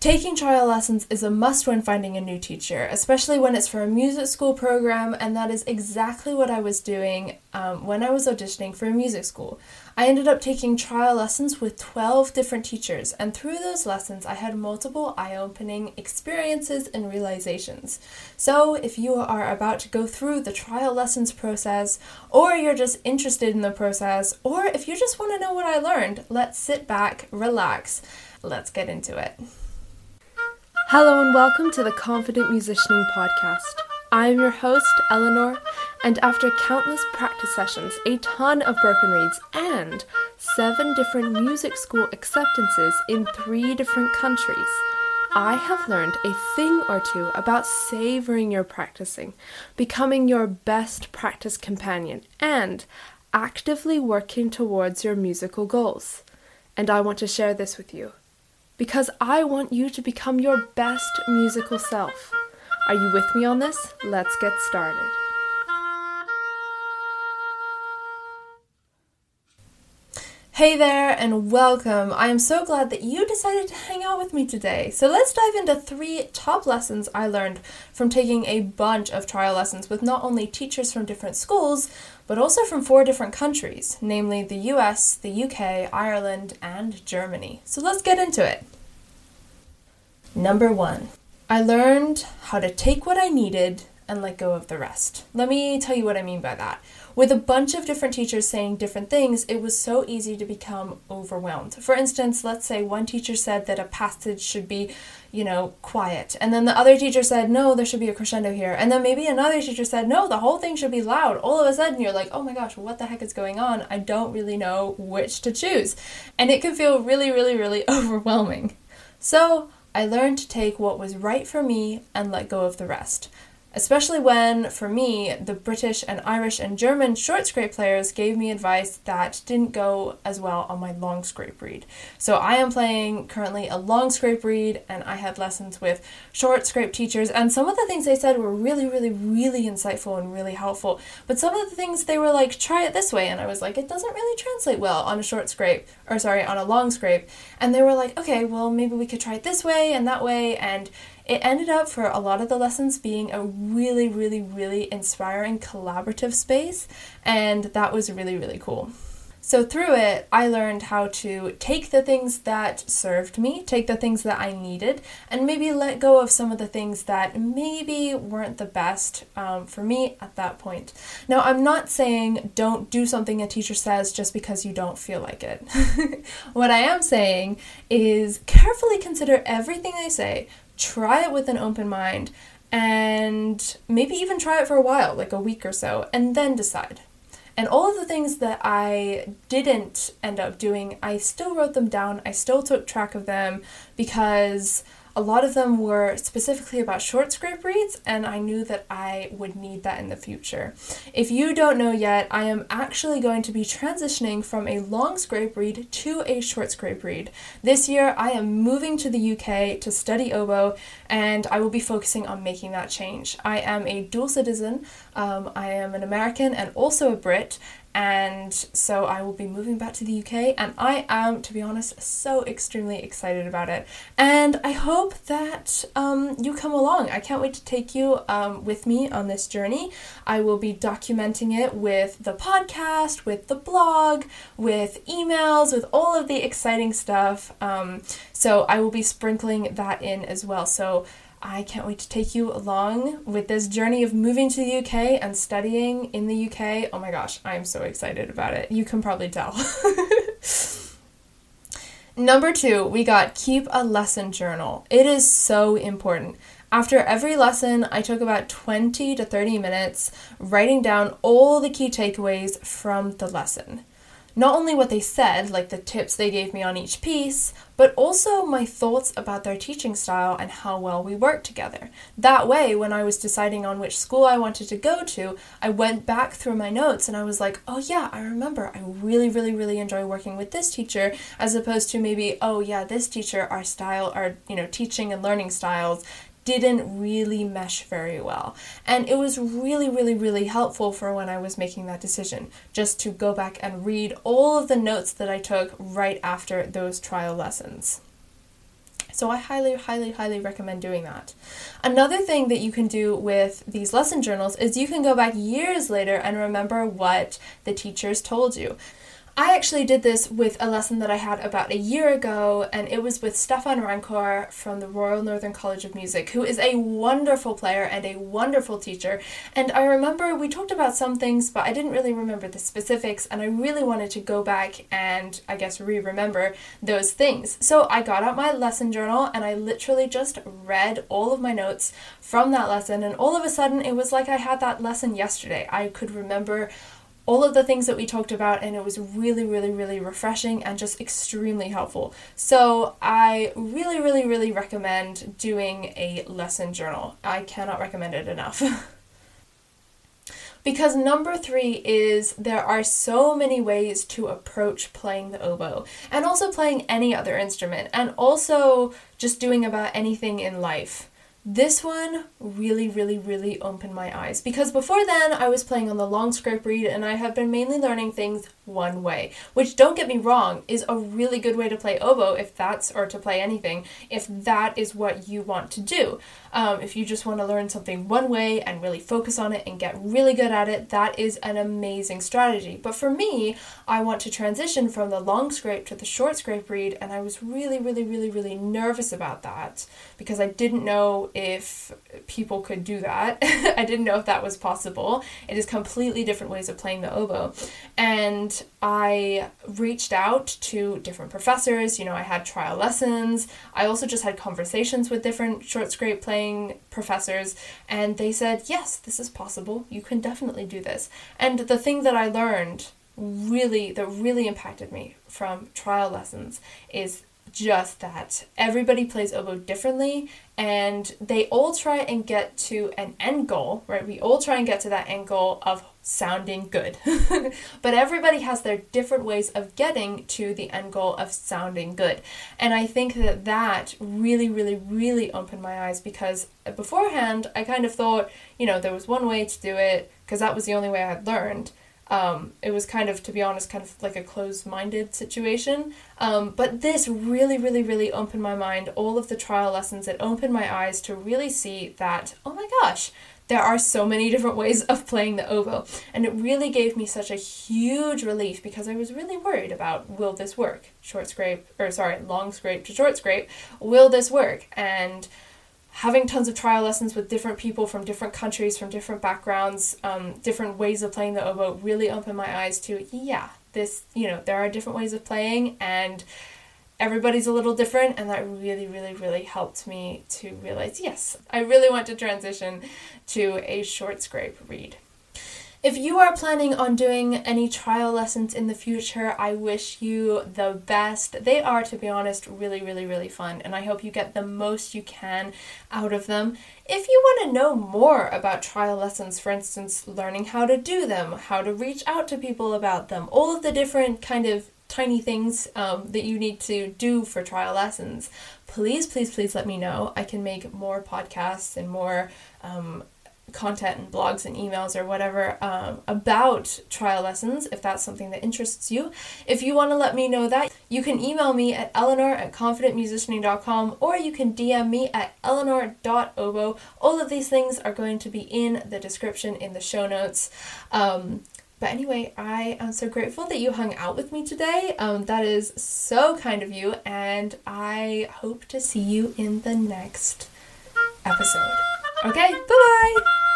Taking trial lessons is a must when finding a new teacher, especially when it's for a music school program, and that is exactly what I was doing um, when I was auditioning for a music school. I ended up taking trial lessons with 12 different teachers, and through those lessons, I had multiple eye opening experiences and realizations. So, if you are about to go through the trial lessons process, or you're just interested in the process, or if you just want to know what I learned, let's sit back, relax, let's get into it. Hello and welcome to the Confident Musicianing Podcast. I am your host, Eleanor, and after countless practice sessions, a ton of broken reeds, and seven different music school acceptances in three different countries, I have learned a thing or two about savoring your practicing, becoming your best practice companion, and actively working towards your musical goals. And I want to share this with you because I want you to become your best musical self. Are you with me on this? Let's get started. Hey there and welcome. I am so glad that you decided to hang out with me today. So let's dive into three top lessons I learned from taking a bunch of trial lessons with not only teachers from different schools, but also from four different countries, namely the US, the UK, Ireland, and Germany. So let's get into it. Number one, I learned how to take what I needed and let go of the rest. Let me tell you what I mean by that. With a bunch of different teachers saying different things, it was so easy to become overwhelmed. For instance, let's say one teacher said that a passage should be, you know, quiet, and then the other teacher said, no, there should be a crescendo here, and then maybe another teacher said, no, the whole thing should be loud. All of a sudden, you're like, oh my gosh, what the heck is going on? I don't really know which to choose. And it can feel really, really, really overwhelming. So, I learned to take what was right for me and let go of the rest especially when, for me, the British and Irish and German short scrape players gave me advice that didn't go as well on my long scrape reed. So I am playing currently a long scrape reed, and I had lessons with short scrape teachers, and some of the things they said were really, really, really insightful and really helpful. But some of the things they were like, try it this way, and I was like, it doesn't really translate well on a short scrape, or sorry, on a long scrape. And they were like, okay, well, maybe we could try it this way and that way, and it ended up for a lot of the lessons being a really, really, really inspiring collaborative space, and that was really, really cool. So, through it, I learned how to take the things that served me, take the things that I needed, and maybe let go of some of the things that maybe weren't the best um, for me at that point. Now, I'm not saying don't do something a teacher says just because you don't feel like it. what I am saying is carefully consider everything they say, try it with an open mind, and maybe even try it for a while, like a week or so, and then decide. And all of the things that I didn't end up doing, I still wrote them down. I still took track of them because a lot of them were specifically about short scrape reeds, and I knew that I would need that in the future. If you don't know yet, I am actually going to be transitioning from a long scrape reed to a short scrape reed. This year, I am moving to the UK to study oboe, and I will be focusing on making that change. I am a dual citizen, um, I am an American and also a Brit, and so I will be moving back to the UK, and I am, to be honest, so extremely excited about it. And I hope that um, you come along. I can't wait to take you um, with me on this journey. I will be documenting it with the podcast, with the blog, with emails, with all of the exciting stuff. Um, so I will be sprinkling that in as well. So I can't wait to take you along with this journey of moving to the UK and studying in the UK. Oh my gosh, I'm so excited about it. You can probably tell. Number two, we got keep a lesson journal. It is so important. After every lesson, I took about 20 to 30 minutes writing down all the key takeaways from the lesson not only what they said, like the tips they gave me on each piece, but also my thoughts about their teaching style and how well we worked together. That way, when I was deciding on which school I wanted to go to, I went back through my notes and I was like, oh yeah, I remember, I really, really, really enjoy working with this teacher, as opposed to maybe, oh yeah, this teacher, our style, our, you know, teaching and learning styles didn't really mesh very well. And it was really, really, really helpful for when I was making that decision, just to go back and read all of the notes that I took right after those trial lessons. So I highly, highly, highly recommend doing that. Another thing that you can do with these lesson journals is you can go back years later and remember what the teachers told you. I actually did this with a lesson that I had about a year ago, and it was with Stéphane Rancourt from the Royal Northern College of Music, who is a wonderful player and a wonderful teacher. And I remember we talked about some things, but I didn't really remember the specifics, and I really wanted to go back and, I guess, re remember those things. So I got out my lesson journal and I literally just read all of my notes from that lesson, and all of a sudden it was like I had that lesson yesterday. I could remember all of the things that we talked about, and it was really, really, really refreshing and just extremely helpful. So, I really, really, really recommend doing a lesson journal. I cannot recommend it enough. because number three is there are so many ways to approach playing the oboe and also playing any other instrument and also just doing about anything in life. This one really, really, really opened my eyes because before then I was playing on the long scrape reed and I have been mainly learning things one way, which don't get me wrong, is a really good way to play oboe if that's, or to play anything, if that is what you want to do. Um, if you just want to learn something one way and really focus on it and get really good at it, that is an amazing strategy. But for me, I want to transition from the long scrape to the short scrape read, and I was really, really, really, really nervous about that because I didn't know if people could do that. I didn't know if that was possible. It is completely different ways of playing the oboe. And I reached out to different professors. You know, I had trial lessons. I also just had conversations with different short scrape playing professors, and they said, yes, this is possible. You can definitely do this. And the thing that I learned really, that really impacted me from trial lessons is just that everybody plays oboe differently and they all try and get to an end goal, right? We all try and get to that end goal of sounding good. but everybody has their different ways of getting to the end goal of sounding good. And I think that that really, really, really opened my eyes because beforehand I kind of thought, you know, there was one way to do it because that was the only way I had learned. Um, it was kind of, to be honest, kind of like a closed minded situation. Um, but this really, really, really opened my mind. All of the trial lessons, it opened my eyes to really see that, oh my gosh, there are so many different ways of playing the oboe. And it really gave me such a huge relief because I was really worried about will this work? Short scrape, or sorry, long scrape to short scrape, will this work? And having tons of trial lessons with different people from different countries, from different backgrounds, um, different ways of playing the oboe really opened my eyes to, yeah, this, you know, there are different ways of playing and everybody's a little different. And that really really really helped me to realize yes i really want to transition to a short scrape reed if you are planning on doing any trial lessons in the future, I wish you the best. They are, to be honest, really, really, really fun, and I hope you get the most you can out of them. If you want to know more about trial lessons, for instance, learning how to do them, how to reach out to people about them, all of the different kind of tiny things um, that you need to do for trial lessons, please, please, please let me know. I can make more podcasts and more um, content and blogs and emails or whatever um, about trial lessons if that's something that interests you. If you want to let me know that, you can email me at eleanor at confidentmusicianing.com or you can DM me at eleanor.oboe. All of these things are going to be in the description in the show notes. Um, but anyway, I am so grateful that you hung out with me today. Um, that is so kind of you, and I hope to see you in the next episode. Okay, bye bye!